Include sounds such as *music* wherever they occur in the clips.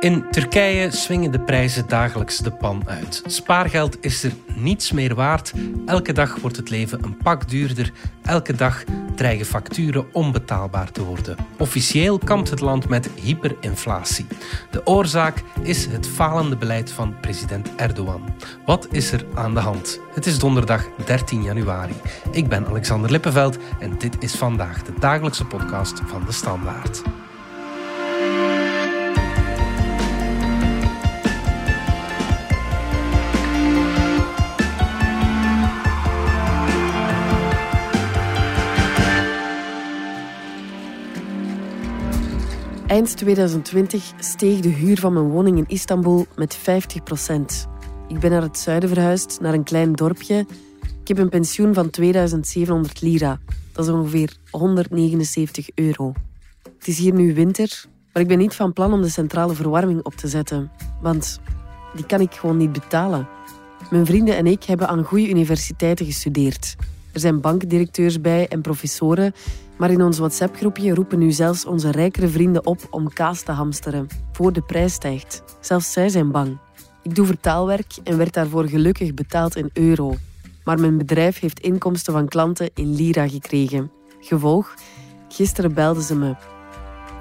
In Turkije swingen de prijzen dagelijks de pan uit. Spaargeld is er niets meer waard. Elke dag wordt het leven een pak duurder. Elke dag dreigen facturen onbetaalbaar te worden. Officieel kampt het land met hyperinflatie. De oorzaak is het falende beleid van president Erdogan. Wat is er aan de hand? Het is donderdag 13 januari. Ik ben Alexander Lippenveld en dit is vandaag de dagelijkse podcast van de Standaard. Eind 2020 steeg de huur van mijn woning in Istanbul met 50 procent. Ik ben naar het zuiden verhuisd, naar een klein dorpje. Ik heb een pensioen van 2700 lira. Dat is ongeveer 179 euro. Het is hier nu winter, maar ik ben niet van plan om de centrale verwarming op te zetten. Want die kan ik gewoon niet betalen. Mijn vrienden en ik hebben aan goede universiteiten gestudeerd. Er zijn bankdirecteurs bij en professoren, maar in ons WhatsApp-groepje roepen nu zelfs onze rijkere vrienden op om kaas te hamsteren, voor de prijs stijgt. Zelfs zij zijn bang. Ik doe vertaalwerk en werd daarvoor gelukkig betaald in euro. Maar mijn bedrijf heeft inkomsten van klanten in lira gekregen. Gevolg, gisteren belden ze me.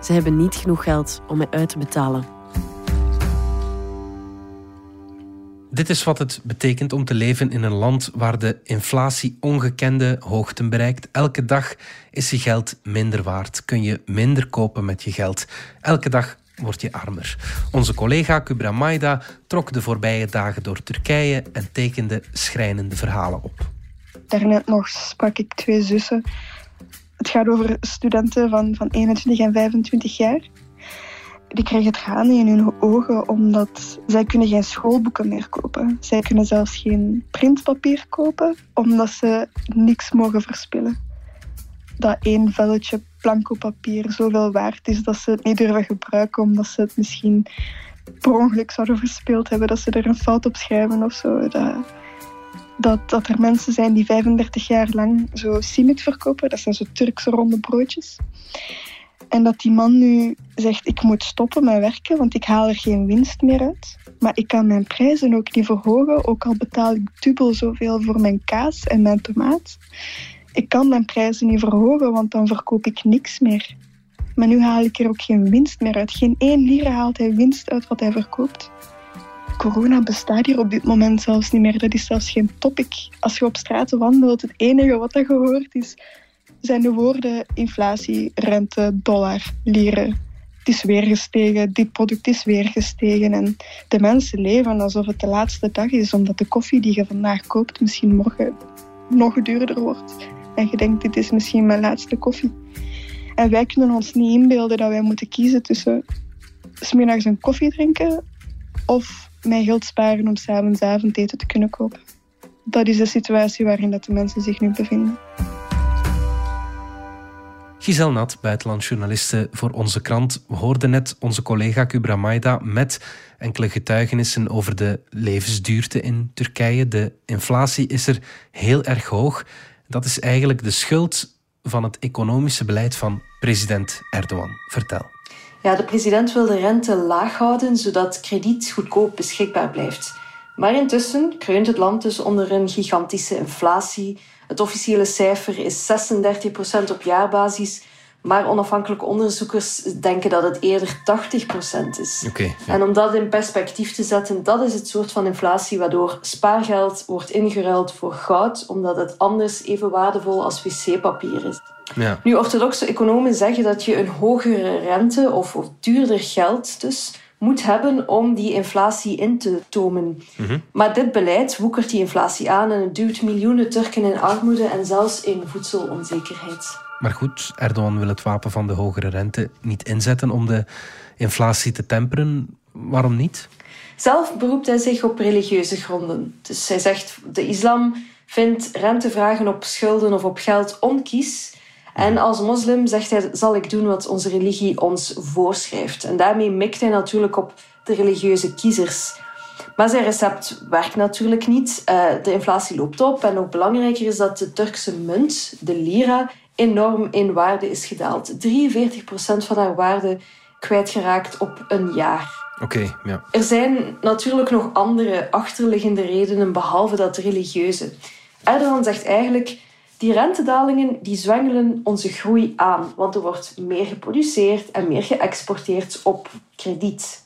Ze hebben niet genoeg geld om mij uit te betalen. Dit is wat het betekent om te leven in een land waar de inflatie ongekende hoogten bereikt. Elke dag is je geld minder waard. Kun je minder kopen met je geld. Elke dag word je armer. Onze collega Kubra Maida trok de voorbije dagen door Turkije en tekende schrijnende verhalen op. Daarnet nog sprak ik twee zussen. Het gaat over studenten van, van 21 en 25 jaar die krijgen tranen in hun ogen omdat zij kunnen geen schoolboeken meer kopen. Zij kunnen zelfs geen printpapier kopen omdat ze niks mogen verspillen. Dat één velletje blanco papier zoveel waard is dat ze het niet durven gebruiken omdat ze het misschien per ongeluk zouden verspild hebben, dat ze er een fout op schrijven of zo. Dat, dat, dat er mensen zijn die 35 jaar lang zo simit verkopen, dat zijn zo Turkse ronde broodjes. En dat die man nu zegt, ik moet stoppen met werken, want ik haal er geen winst meer uit. Maar ik kan mijn prijzen ook niet verhogen, ook al betaal ik dubbel zoveel voor mijn kaas en mijn tomaat. Ik kan mijn prijzen niet verhogen, want dan verkoop ik niks meer. Maar nu haal ik er ook geen winst meer uit. Geen één lira haalt hij winst uit wat hij verkoopt. Corona bestaat hier op dit moment zelfs niet meer. Dat is zelfs geen topic. Als je op straat wandelt, het enige wat je hoort is zijn de woorden inflatie, rente, dollar, lieren. Het is weer gestegen, dit product is weer gestegen. En de mensen leven alsof het de laatste dag is, omdat de koffie die je vandaag koopt misschien morgen nog duurder wordt. En je denkt, dit is misschien mijn laatste koffie. En wij kunnen ons niet inbeelden dat wij moeten kiezen tussen smiddags een koffie drinken of mij geld sparen om s'avonds avondeten te kunnen kopen. Dat is de situatie waarin dat de mensen zich nu bevinden. Giselle Nat, buitenlandjournaliste voor onze krant. We hoorden net onze collega Kubra Maida met enkele getuigenissen over de levensduurte in Turkije. De inflatie is er heel erg hoog. Dat is eigenlijk de schuld van het economische beleid van president Erdogan. Vertel. Ja, de president wil de rente laag houden, zodat krediet goedkoop beschikbaar blijft. Maar intussen kreunt het land dus onder een gigantische inflatie het officiële cijfer is 36% op jaarbasis. Maar onafhankelijke onderzoekers denken dat het eerder 80% is. Okay, En om dat in perspectief te zetten, dat is het soort van inflatie waardoor spaargeld wordt ingeruild voor goud, omdat het anders even waardevol als wc-papier is. Ja. Nu, orthodoxe economen zeggen dat je een hogere rente of, of duurder geld dus moet hebben om die inflatie in te tomen. Mhm. Maar dit beleid woekert die inflatie aan en het duwt miljoenen Turken in armoede en zelfs in voedselonzekerheid. Maar goed, Erdogan wil het wapen van de hogere rente niet inzetten om de inflatie te temperen. Waarom niet? Zelf beroept hij zich op religieuze gronden. Dus hij zegt de islam vindt rentevragen op schulden of op geld onkies en als moslim zegt hij, zal ik doen wat onze religie ons voorschrijft. En daarmee mikt hij natuurlijk op de religieuze kiezers. Maar zijn recept werkt natuurlijk niet. Uh, de inflatie loopt op en nog belangrijker is dat de Turkse munt, de lira, enorm in waarde is gedaald. 43% van haar waarde kwijtgeraakt op een jaar. Oké, ja. Er zijn natuurlijk nog andere achterliggende redenen behalve dat religieuze. Erdogan zegt eigenlijk die rentedalingen die zwengelen onze groei aan, want er wordt meer geproduceerd en meer geëxporteerd op krediet.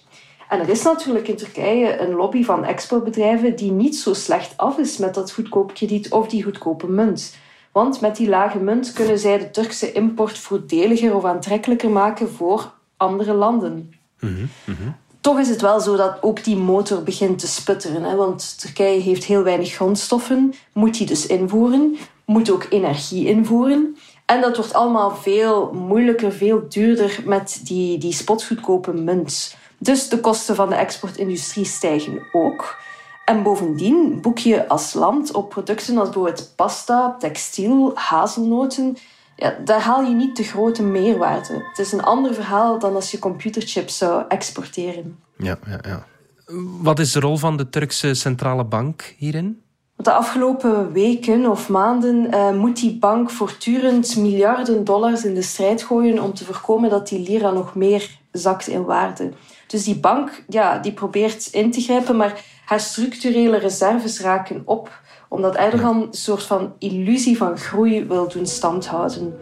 En er is natuurlijk in Turkije een lobby van exportbedrijven die niet zo slecht af is met dat goedkoop krediet of die goedkope munt. Want met die lage munt kunnen zij de Turkse import voordeliger of aantrekkelijker maken voor andere landen. Mhm, mhm. Toch is het wel zo dat ook die motor begint te sputteren. Hè? Want Turkije heeft heel weinig grondstoffen, moet die dus invoeren, moet ook energie invoeren. En dat wordt allemaal veel moeilijker, veel duurder met die, die spotgoedkope munt. Dus de kosten van de exportindustrie stijgen ook. En bovendien boek je als land op producten als bijvoorbeeld pasta, textiel, hazelnoten. Ja, daar haal je niet de grote meerwaarde. Het is een ander verhaal dan als je computerchips zou exporteren. Ja, ja, ja. Wat is de rol van de Turkse centrale bank hierin? De afgelopen weken of maanden uh, moet die bank voortdurend miljarden dollars in de strijd gooien om te voorkomen dat die lira nog meer zakt in waarde. Dus die bank ja, die probeert in te grijpen, maar haar structurele reserves raken op, omdat Erdogan een soort van illusie van groei wil doen standhouden.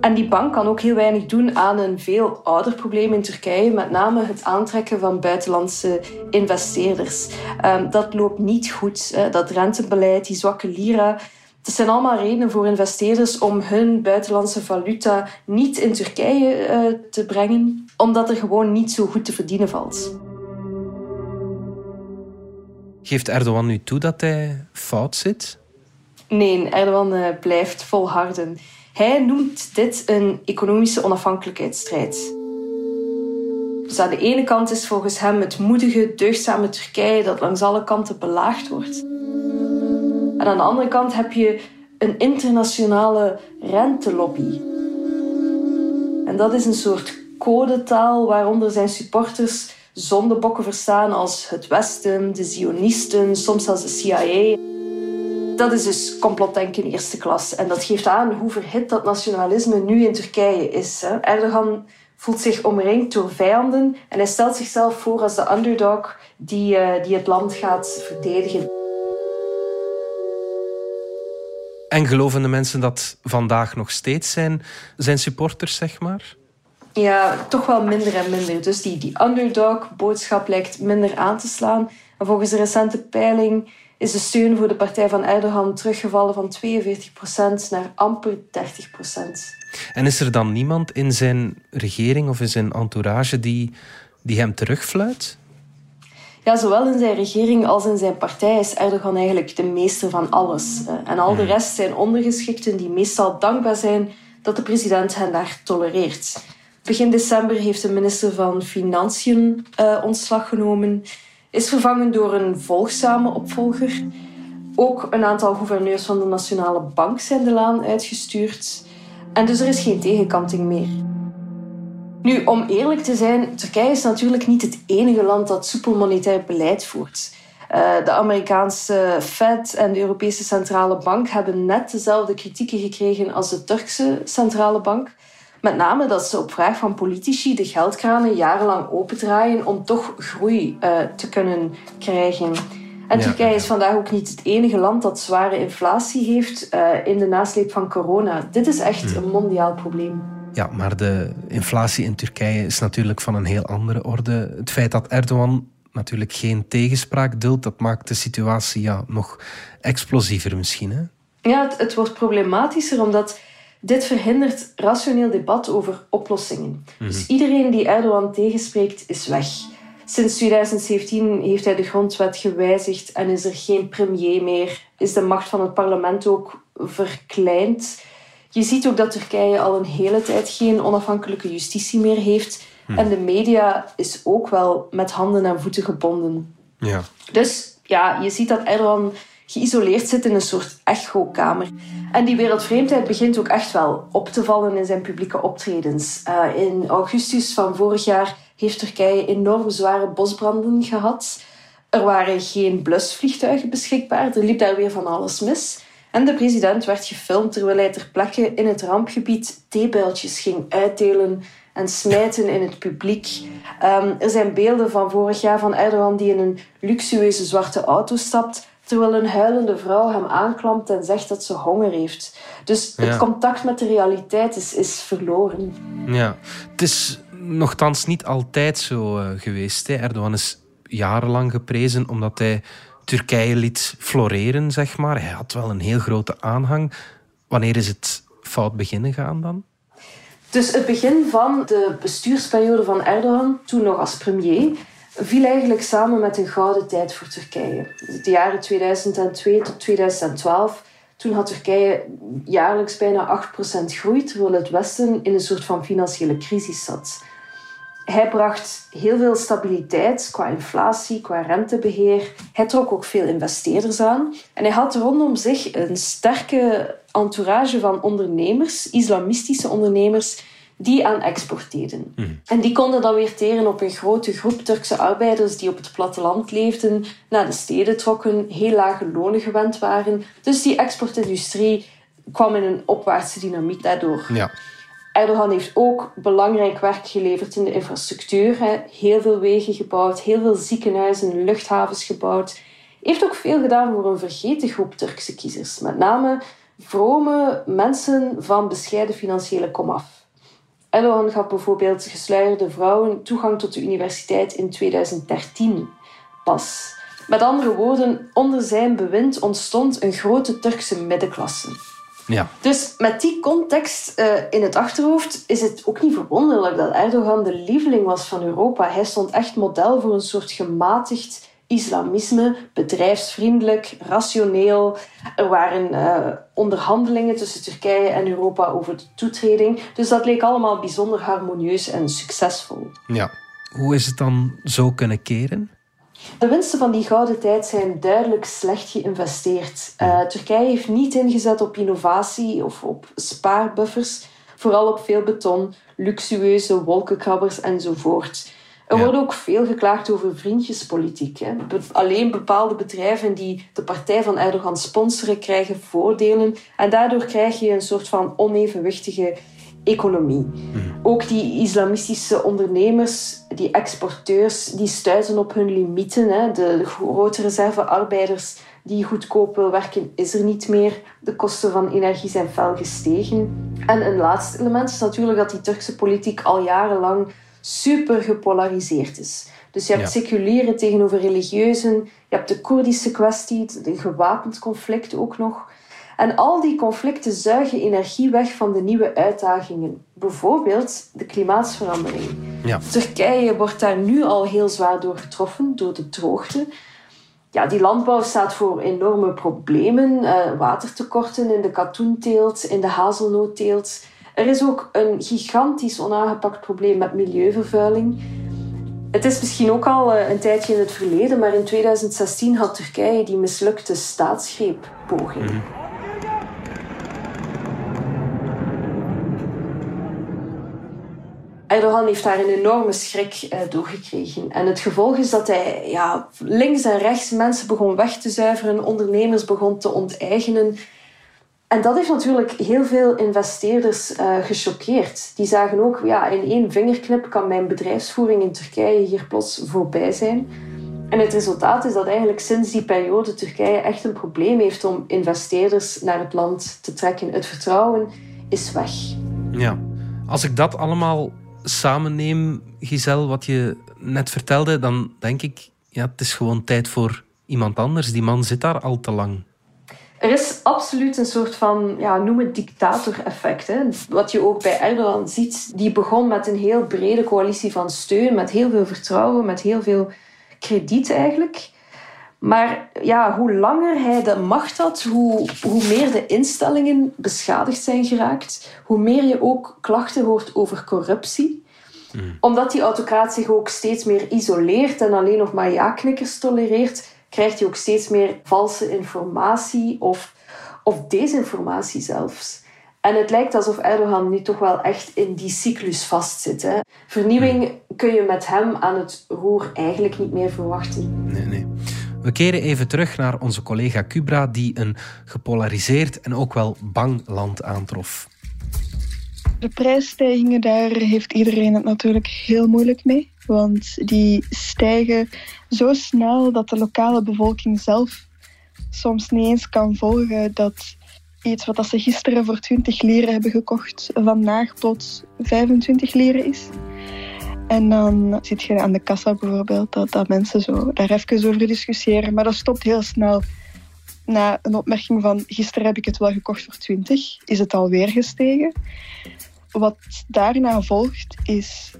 En die bank kan ook heel weinig doen aan een veel ouder probleem in Turkije, met name het aantrekken van buitenlandse investeerders. Um, dat loopt niet goed. Hè. Dat rentebeleid, die zwakke lira, dat zijn allemaal redenen voor investeerders om hun buitenlandse valuta niet in Turkije uh, te brengen, omdat er gewoon niet zo goed te verdienen valt. Geeft Erdogan nu toe dat hij fout zit? Nee, Erdogan uh, blijft volharden. Hij noemt dit een economische onafhankelijkheidsstrijd. Dus aan de ene kant is volgens hem het moedige, deugdzame Turkije dat langs alle kanten belaagd wordt. En aan de andere kant heb je een internationale rentelobby. En dat is een soort codetaal waaronder zijn supporters zondebokken verstaan als het Westen, de Zionisten, soms zelfs de CIA. Dat is dus complotdenken eerste klas. En dat geeft aan hoe verhit dat nationalisme nu in Turkije is. Erdogan voelt zich omringd door vijanden en hij stelt zichzelf voor als de underdog die, uh, die het land gaat verdedigen. En geloven de mensen dat vandaag nog steeds zijn, zijn supporters, zeg maar? Ja, toch wel minder en minder. Dus die, die underdog-boodschap lijkt minder aan te slaan. En volgens de recente peiling is de steun voor de partij van Erdogan teruggevallen van 42% naar amper 30%. En is er dan niemand in zijn regering of in zijn entourage die, die hem terugfluit? Ja, zowel in zijn regering als in zijn partij is Erdogan eigenlijk de meester van alles. En al de hmm. rest zijn ondergeschikten die meestal dankbaar zijn dat de president hen daar tolereert. Begin december heeft de minister van Financiën uh, ontslag genomen, is vervangen door een volgzame opvolger. Ook een aantal gouverneurs van de Nationale Bank zijn de laan uitgestuurd. En dus er is geen tegenkanting meer. Nu, om eerlijk te zijn, Turkije is natuurlijk niet het enige land dat soepel monetair beleid voert. Uh, de Amerikaanse Fed en de Europese Centrale Bank hebben net dezelfde kritieken gekregen als de Turkse Centrale Bank. Met name dat ze op vraag van politici de geldkranen jarenlang opendraaien om toch groei uh, te kunnen krijgen. En Turkije is vandaag ook niet het enige land dat zware inflatie heeft uh, in de nasleep van corona. Dit is echt hmm. een mondiaal probleem. Ja, maar de inflatie in Turkije is natuurlijk van een heel andere orde. Het feit dat Erdogan natuurlijk geen tegenspraak duldt, dat maakt de situatie ja, nog explosiever misschien. Hè? Ja, het, het wordt problematischer omdat dit verhindert rationeel debat over oplossingen. Dus mhm. iedereen die Erdogan tegenspreekt, is weg. Sinds 2017 heeft hij de grondwet gewijzigd en is er geen premier meer. Is de macht van het parlement ook verkleind. Je ziet ook dat Turkije al een hele tijd geen onafhankelijke justitie meer heeft. Mhm. En de media is ook wel met handen en voeten gebonden. Ja. Dus ja, je ziet dat Erdogan geïsoleerd zit in een soort echokamer. En die wereldvreemdheid begint ook echt wel op te vallen in zijn publieke optredens. Uh, in augustus van vorig jaar heeft Turkije enorm zware bosbranden gehad. Er waren geen blusvliegtuigen beschikbaar. Er liep daar weer van alles mis. En de president werd gefilmd terwijl hij ter plekke in het rampgebied theebuiltjes ging uitdelen en smijten in het publiek. Ehm, er zijn beelden van vorig jaar van Erdogan die in een luxueuze zwarte auto stapt, terwijl een huilende vrouw hem aanklampt en zegt dat ze honger heeft. Dus het contact met de realiteit is, is verloren. Ja, het is nogthans niet altijd zo uh, geweest. Hè. Erdogan is jarenlang geprezen omdat hij Turkije liet floreren, zeg maar. Hij had wel een heel grote aanhang. Wanneer is het fout beginnen gaan dan? Dus het begin van de bestuursperiode van Erdogan, toen nog als premier, viel eigenlijk samen met een gouden tijd voor Turkije. De jaren 2002 tot 2012. Toen had Turkije jaarlijks bijna 8% groei, terwijl het Westen in een soort van financiële crisis zat. Hij bracht heel veel stabiliteit qua inflatie, qua rentebeheer. Hij trok ook veel investeerders aan. En hij had rondom zich een sterke entourage van ondernemers, islamistische ondernemers, die aan export deden. Mhm. En die konden dan weer teren op een grote groep Turkse arbeiders die op het platteland leefden, naar de steden trokken, heel lage lonen gewend waren. Dus die exportindustrie kwam in een opwaartse dynamiek daardoor. Ja. Erdogan heeft ook belangrijk werk geleverd in de infrastructuur. Heel veel wegen gebouwd, heel veel ziekenhuizen, luchthavens gebouwd. Heeft ook veel gedaan voor een vergeten groep Turkse kiezers. Met name vrome mensen van bescheiden financiële komaf. Erdogan gaf bijvoorbeeld gesluierde vrouwen toegang tot de universiteit in 2013 pas. Met andere woorden, onder zijn bewind ontstond een grote Turkse middenklasse. Ja. Dus met die context uh, in het achterhoofd is het ook niet verwonderlijk dat Erdogan de lieveling was van Europa. Hij stond echt model voor een soort gematigd islamisme, bedrijfsvriendelijk, rationeel. Er waren uh, onderhandelingen tussen Turkije en Europa over de toetreding. Dus dat leek allemaal bijzonder harmonieus en succesvol. Ja. Hoe is het dan zo kunnen keren? De winsten van die gouden tijd zijn duidelijk slecht geïnvesteerd. Uh, Turkije heeft niet ingezet op innovatie of op spaarbuffers, vooral op veel beton, luxueuze wolkenkrabbers enzovoort. Er wordt ook veel geklaagd over vriendjespolitiek. Hè. Alleen bepaalde bedrijven die de partij van Erdogan sponsoren, krijgen voordelen. En daardoor krijg je een soort van onevenwichtige economie. Mhm. Ook die islamistische ondernemers, die exporteurs, die stuiten op hun limieten. Hè. De grote reservearbeiders die goedkoop wil werken, is er niet meer. De kosten van energie zijn fel gestegen. En een laatste element is natuurlijk dat die Turkse politiek al jarenlang super gepolariseerd is. Dus je hebt ja. seculieren tegenover religieuzen, je hebt de Koerdische kwestie, een gewapend conflict ook nog. En al die conflicten zuigen energie weg van de nieuwe uitdagingen. Bijvoorbeeld de klimaatsverandering. Ja. Turkije wordt daar nu al heel zwaar door getroffen, door de droogte. Ja, die landbouw staat voor enorme problemen. Uh, watertekorten in de katoenteelt, in de hazelnootteelt. Er is ook een gigantisch onaangepakt probleem met milieuvervuiling. Het is misschien ook al eh, een tijdje in het verleden, maar in 2016 had Turkije die mislukte staatsgreeppoging. Mm Erdogan heeft daar een enorme schrik uh, doorgekregen. En het gevolg is dat hij ja, links en rechts mensen begon weg te zuiveren, ondernemers begon te onteigenen. En dat heeft natuurlijk heel veel investeerders uh, gechoqueerd. Die zagen ook, ja, in één vingerknip kan mijn bedrijfsvoering in Turkije hier plots voorbij zijn. En het resultaat is dat eigenlijk sinds die periode Turkije echt een probleem heeft om investeerders naar het land te trekken. Het vertrouwen is weg. Ja, als ik dat allemaal samenneem, Giselle, wat je net vertelde, dan denk ik, ja, het is gewoon tijd voor iemand anders. Die man zit daar al te lang. Er is absoluut een soort van, ja, noem het dictator-effect. Wat je ook bij Erdogan ziet. Die begon met een heel brede coalitie van steun, met heel veel vertrouwen, met heel veel krediet eigenlijk. Maar ja, hoe langer hij de macht had, hoe, hoe meer de instellingen beschadigd zijn geraakt. Hoe meer je ook klachten hoort over corruptie. Mm. Omdat die autocraat zich ook steeds meer isoleert en alleen nog maar ja-knikkers tolereert, krijgt hij ook steeds meer valse informatie of, of desinformatie zelfs. En het lijkt alsof Erdogan nu toch wel echt in die cyclus vastzit. Hè. Vernieuwing kun je met hem aan het roer eigenlijk niet meer verwachten. Nee, nee. We keren even terug naar onze collega Kubra, die een gepolariseerd en ook wel bang land aantrof. De prijsstijgingen, daar heeft iedereen het natuurlijk heel moeilijk mee. Want die stijgen zo snel dat de lokale bevolking zelf soms niet eens kan volgen dat iets wat ze gisteren voor 20 leren hebben gekocht, vandaag plots 25 leren is. En dan zit je aan de kassa bijvoorbeeld dat, dat mensen zo daar even over discussiëren. Maar dat stopt heel snel. Na een opmerking van gisteren heb ik het wel gekocht voor 20, is het alweer gestegen. Wat daarna volgt is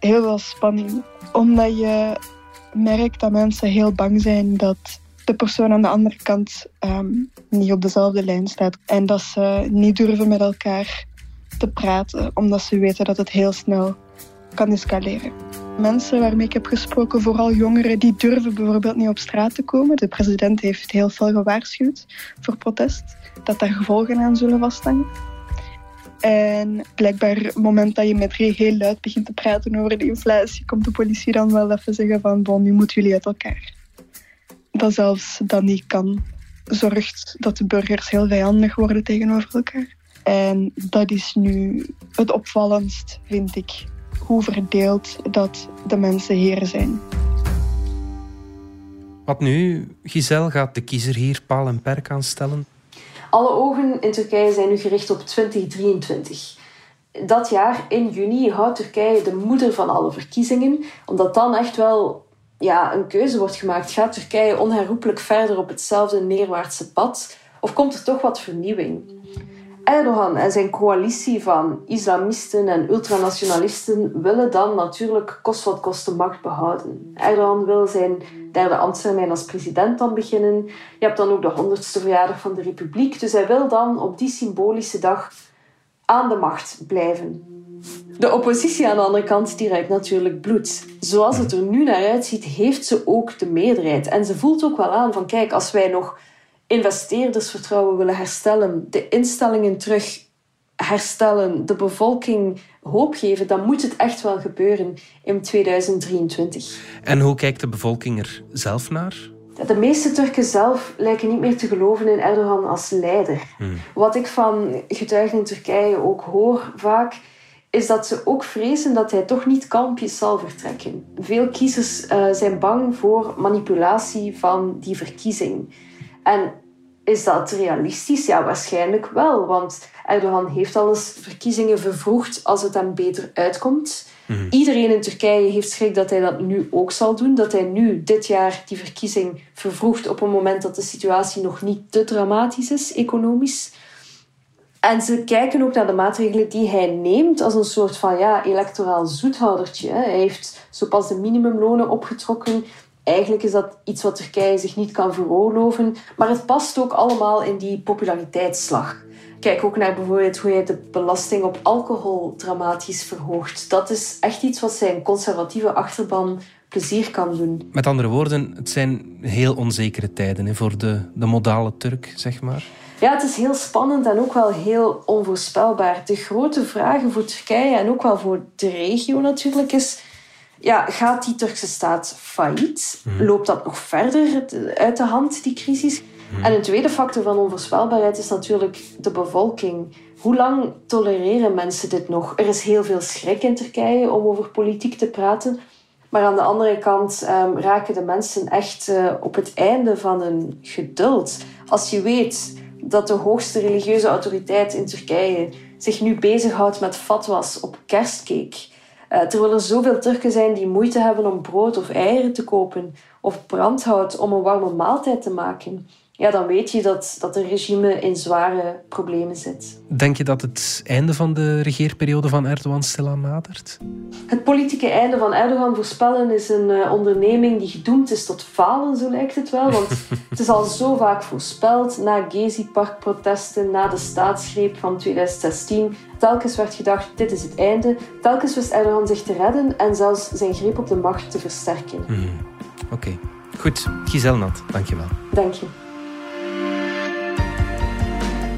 heel veel spanning. Omdat je merkt dat mensen heel bang zijn dat de persoon aan de andere kant ehm, niet op dezelfde lijn staat. En dat ze niet durven met elkaar te praten, omdat ze weten dat het heel snel kan escaleren. Mensen waarmee ik heb gesproken, vooral jongeren, die durven bijvoorbeeld niet op straat te komen. De president heeft heel veel gewaarschuwd voor protest, dat daar gevolgen aan zullen vasthangen. En blijkbaar, op het moment dat je met Rie heel luid begint te praten over de inflatie, komt de politie dan wel even zeggen van, bon, nu moeten jullie uit elkaar. Dat zelfs dat niet kan, zorgt dat de burgers heel vijandig worden tegenover elkaar. En dat is nu het opvallendst, vind ik, hoe verdeeld dat de mensen hier zijn. Wat nu, Giselle, gaat de kiezer hier paal en perk aanstellen? Alle ogen in Turkije zijn nu gericht op 2023. Dat jaar, in juni, houdt Turkije de moeder van alle verkiezingen, omdat dan echt wel ja, een keuze wordt gemaakt. Gaat Turkije onherroepelijk verder op hetzelfde neerwaartse pad? Of komt er toch wat vernieuwing? Erdogan en zijn coalitie van islamisten en ultranationalisten willen dan natuurlijk kost wat kost de macht behouden. Erdogan wil zijn derde ambtstermijn als president dan beginnen. Je hebt dan ook de honderdste verjaardag van de republiek. Dus hij wil dan op die symbolische dag aan de macht blijven. De oppositie aan de andere kant die ruikt natuurlijk bloed. Zoals het er nu naar uitziet, heeft ze ook de meerderheid. En ze voelt ook wel aan van kijk, als wij nog investeerdersvertrouwen willen herstellen, de instellingen terug herstellen, de bevolking hoop geven, dan moet het echt wel gebeuren in 2023. En hoe kijkt de bevolking er zelf naar? De meeste Turken zelf lijken niet meer te geloven in Erdogan als leider. Hmm. Wat ik van getuigen in Turkije ook hoor vaak, is dat ze ook vrezen dat hij toch niet kalmpjes zal vertrekken. Veel kiezers uh, zijn bang voor manipulatie van die verkiezing. En is dat realistisch? Ja, waarschijnlijk wel. Want Erdogan heeft al eens verkiezingen vervroegd als het hem beter uitkomt. Mhm. Iedereen in Turkije heeft schrik dat hij dat nu ook zal doen. Dat hij nu dit jaar die verkiezing vervroegt op een moment dat de situatie nog niet te dramatisch is, economisch. En ze kijken ook naar de maatregelen die hij neemt als een soort van ja, electoraal zoethoudertje. Hij heeft zo pas de minimumlonen opgetrokken. Eigenlijk is dat iets wat Turkije zich niet kan veroorloven, maar het past ook allemaal in die populariteitsslag. Kijk ook naar bijvoorbeeld hoe hij de belasting op alcohol dramatisch verhoogt. Dat is echt iets wat zijn conservatieve achterban plezier kan doen. Met andere woorden, het zijn heel onzekere tijden voor de, de modale Turk, zeg maar. Ja, het is heel spannend en ook wel heel onvoorspelbaar. De grote vragen voor Turkije en ook wel voor de regio natuurlijk is ja, gaat die Turkse staat failliet? Mhm. Loopt dat nog verder uit de hand, die crisis? Mhm. En een tweede factor van onvoorspelbaarheid is natuurlijk de bevolking. Hoe lang tolereren mensen dit nog? Er is heel veel schrik in Turkije om over politiek te praten. Maar aan de andere kant um, raken de mensen echt uh, op het einde van hun geduld. Als je weet dat de hoogste religieuze autoriteit in Turkije zich nu bezighoudt met fatwas op kerstcake uh, terwijl er zoveel Turken zijn die moeite hebben om brood of eieren te kopen of brandhout om een warme maaltijd te maken ja, dan weet je dat, dat het regime in zware problemen zit. Denk je dat het einde van de regeerperiode van Erdogan stilaan nadert? Het politieke einde van Erdogan voorspellen is een uh, onderneming die gedoemd is tot falen, zo lijkt het wel. Want *laughs* het is al zo vaak voorspeld, na Gezi-parkprotesten, na de staatsgreep van 2016. Telkens werd gedacht, dit is het einde. Telkens wist Erdogan zich te redden en zelfs zijn greep op de macht te versterken. Hmm. Oké. Goed, Giselle Nat, dankjewel. Dank je.